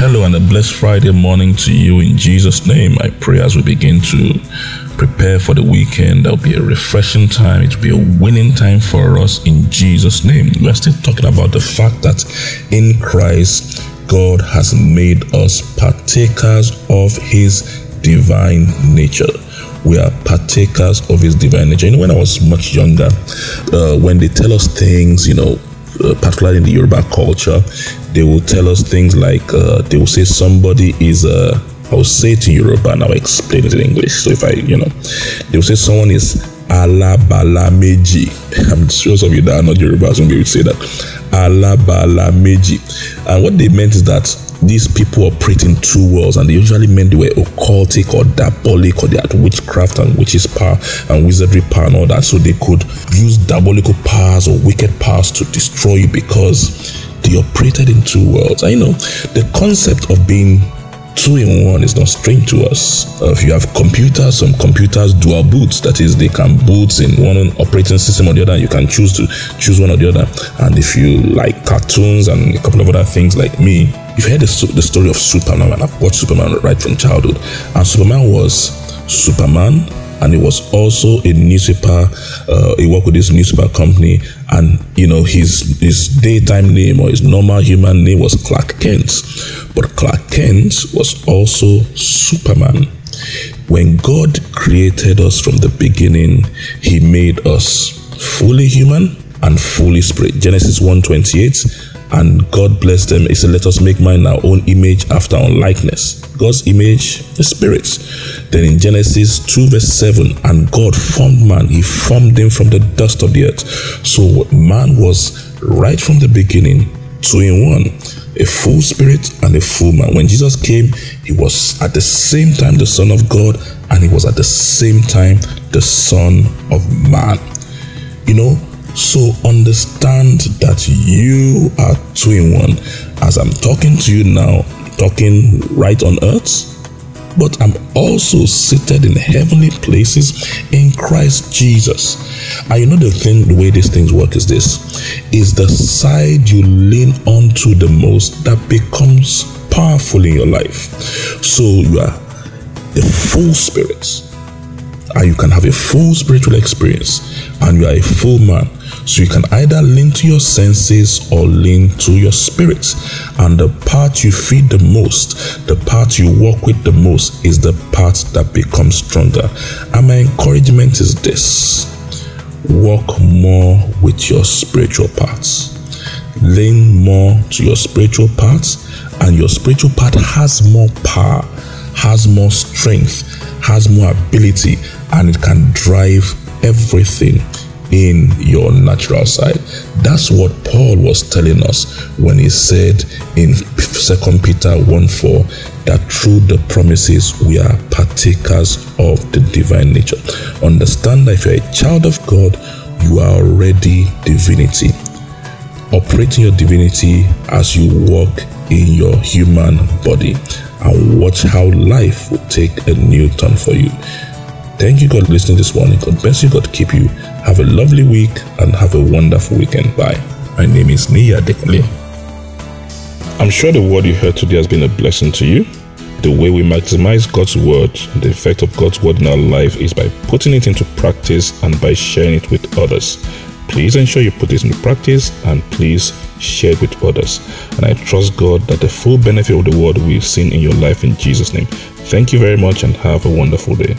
Hello and a blessed Friday morning to you in Jesus' name. I pray as we begin to prepare for the weekend, there'll be a refreshing time. It will be a winning time for us in Jesus' name. We're still talking about the fact that in Christ, God has made us partakers of his divine nature we are partakers of his divine nature. You know, when I was much younger, uh, when they tell us things, you know, uh, particularly in the Yoruba culture, they will tell us things like uh, they will say somebody is a. Uh, I will say it in Yoruba and I'll explain it in English. So if I, you know, they will say someone is alabalameji. I'm sure some of you that are not Yoruba won't be able to say that. Alabalameji. And what they meant is that these people operate in two worlds, and they usually meant they were occultic or diabolic, or they had witchcraft and witches' power and wizardry power and all that. So they could use diabolical powers or wicked powers to destroy you because they operated in two worlds. I know the concept of being two in one is not strange to us. Uh, if you have computers, some computers dual boots, that is, they can boot in one operating system or the other. You can choose to choose one or the other. And if you like cartoons and a couple of other things like me, you've heard the, the story of Superman. I've watched Superman right from childhood. And Superman was Superman and he was also a newspaper. Uh, he worked with this newspaper company, and you know his his daytime name or his normal human name was Clark Kent, but Clark Kent was also Superman. When God created us from the beginning, He made us fully human and fully spirit. Genesis 1:28 and God blessed them. He said, Let us make man our own image after our likeness. God's image, the spirits. Then in Genesis 2, verse 7, and God formed man, he formed him from the dust of the earth. So man was right from the beginning, two in one, a full spirit and a full man. When Jesus came, he was at the same time the Son of God, and he was at the same time the Son of Man. You know, so understand that you are two in one. As I'm talking to you now, talking right on earth, but I'm also seated in heavenly places in Christ Jesus. And you know the thing, the way these things work is this is the side you lean onto the most that becomes powerful in your life. So you are the full spirit and you can have a full spiritual experience and you are a full man. So you can either lean to your senses or lean to your spirit. And the part you feed the most, the part you work with the most, is the part that becomes stronger. And my encouragement is this work more with your spiritual parts. Lean more to your spiritual parts, and your spiritual part has more power, has more strength, has more ability, and it can drive everything in your natural side. That's what Paul was telling us when he said in 2 Peter 1 4 that through the promises we are partakers of the divine nature. Understand that if you're a child of God, you are already divinity. Operating your divinity as you walk in your human body and watch how life will take a new turn for you. Thank you, God, for listening this morning. God bless you. God keep you. Have a lovely week and have a wonderful weekend. Bye. My name is Nei Adekunle. I'm sure the word you heard today has been a blessing to you. The way we maximize God's word, the effect of God's word in our life is by putting it into practice and by sharing it with others. Please ensure you put this into practice and please share it with others. And I trust God that the full benefit of the word will be seen in your life in Jesus' name. Thank you very much and have a wonderful day.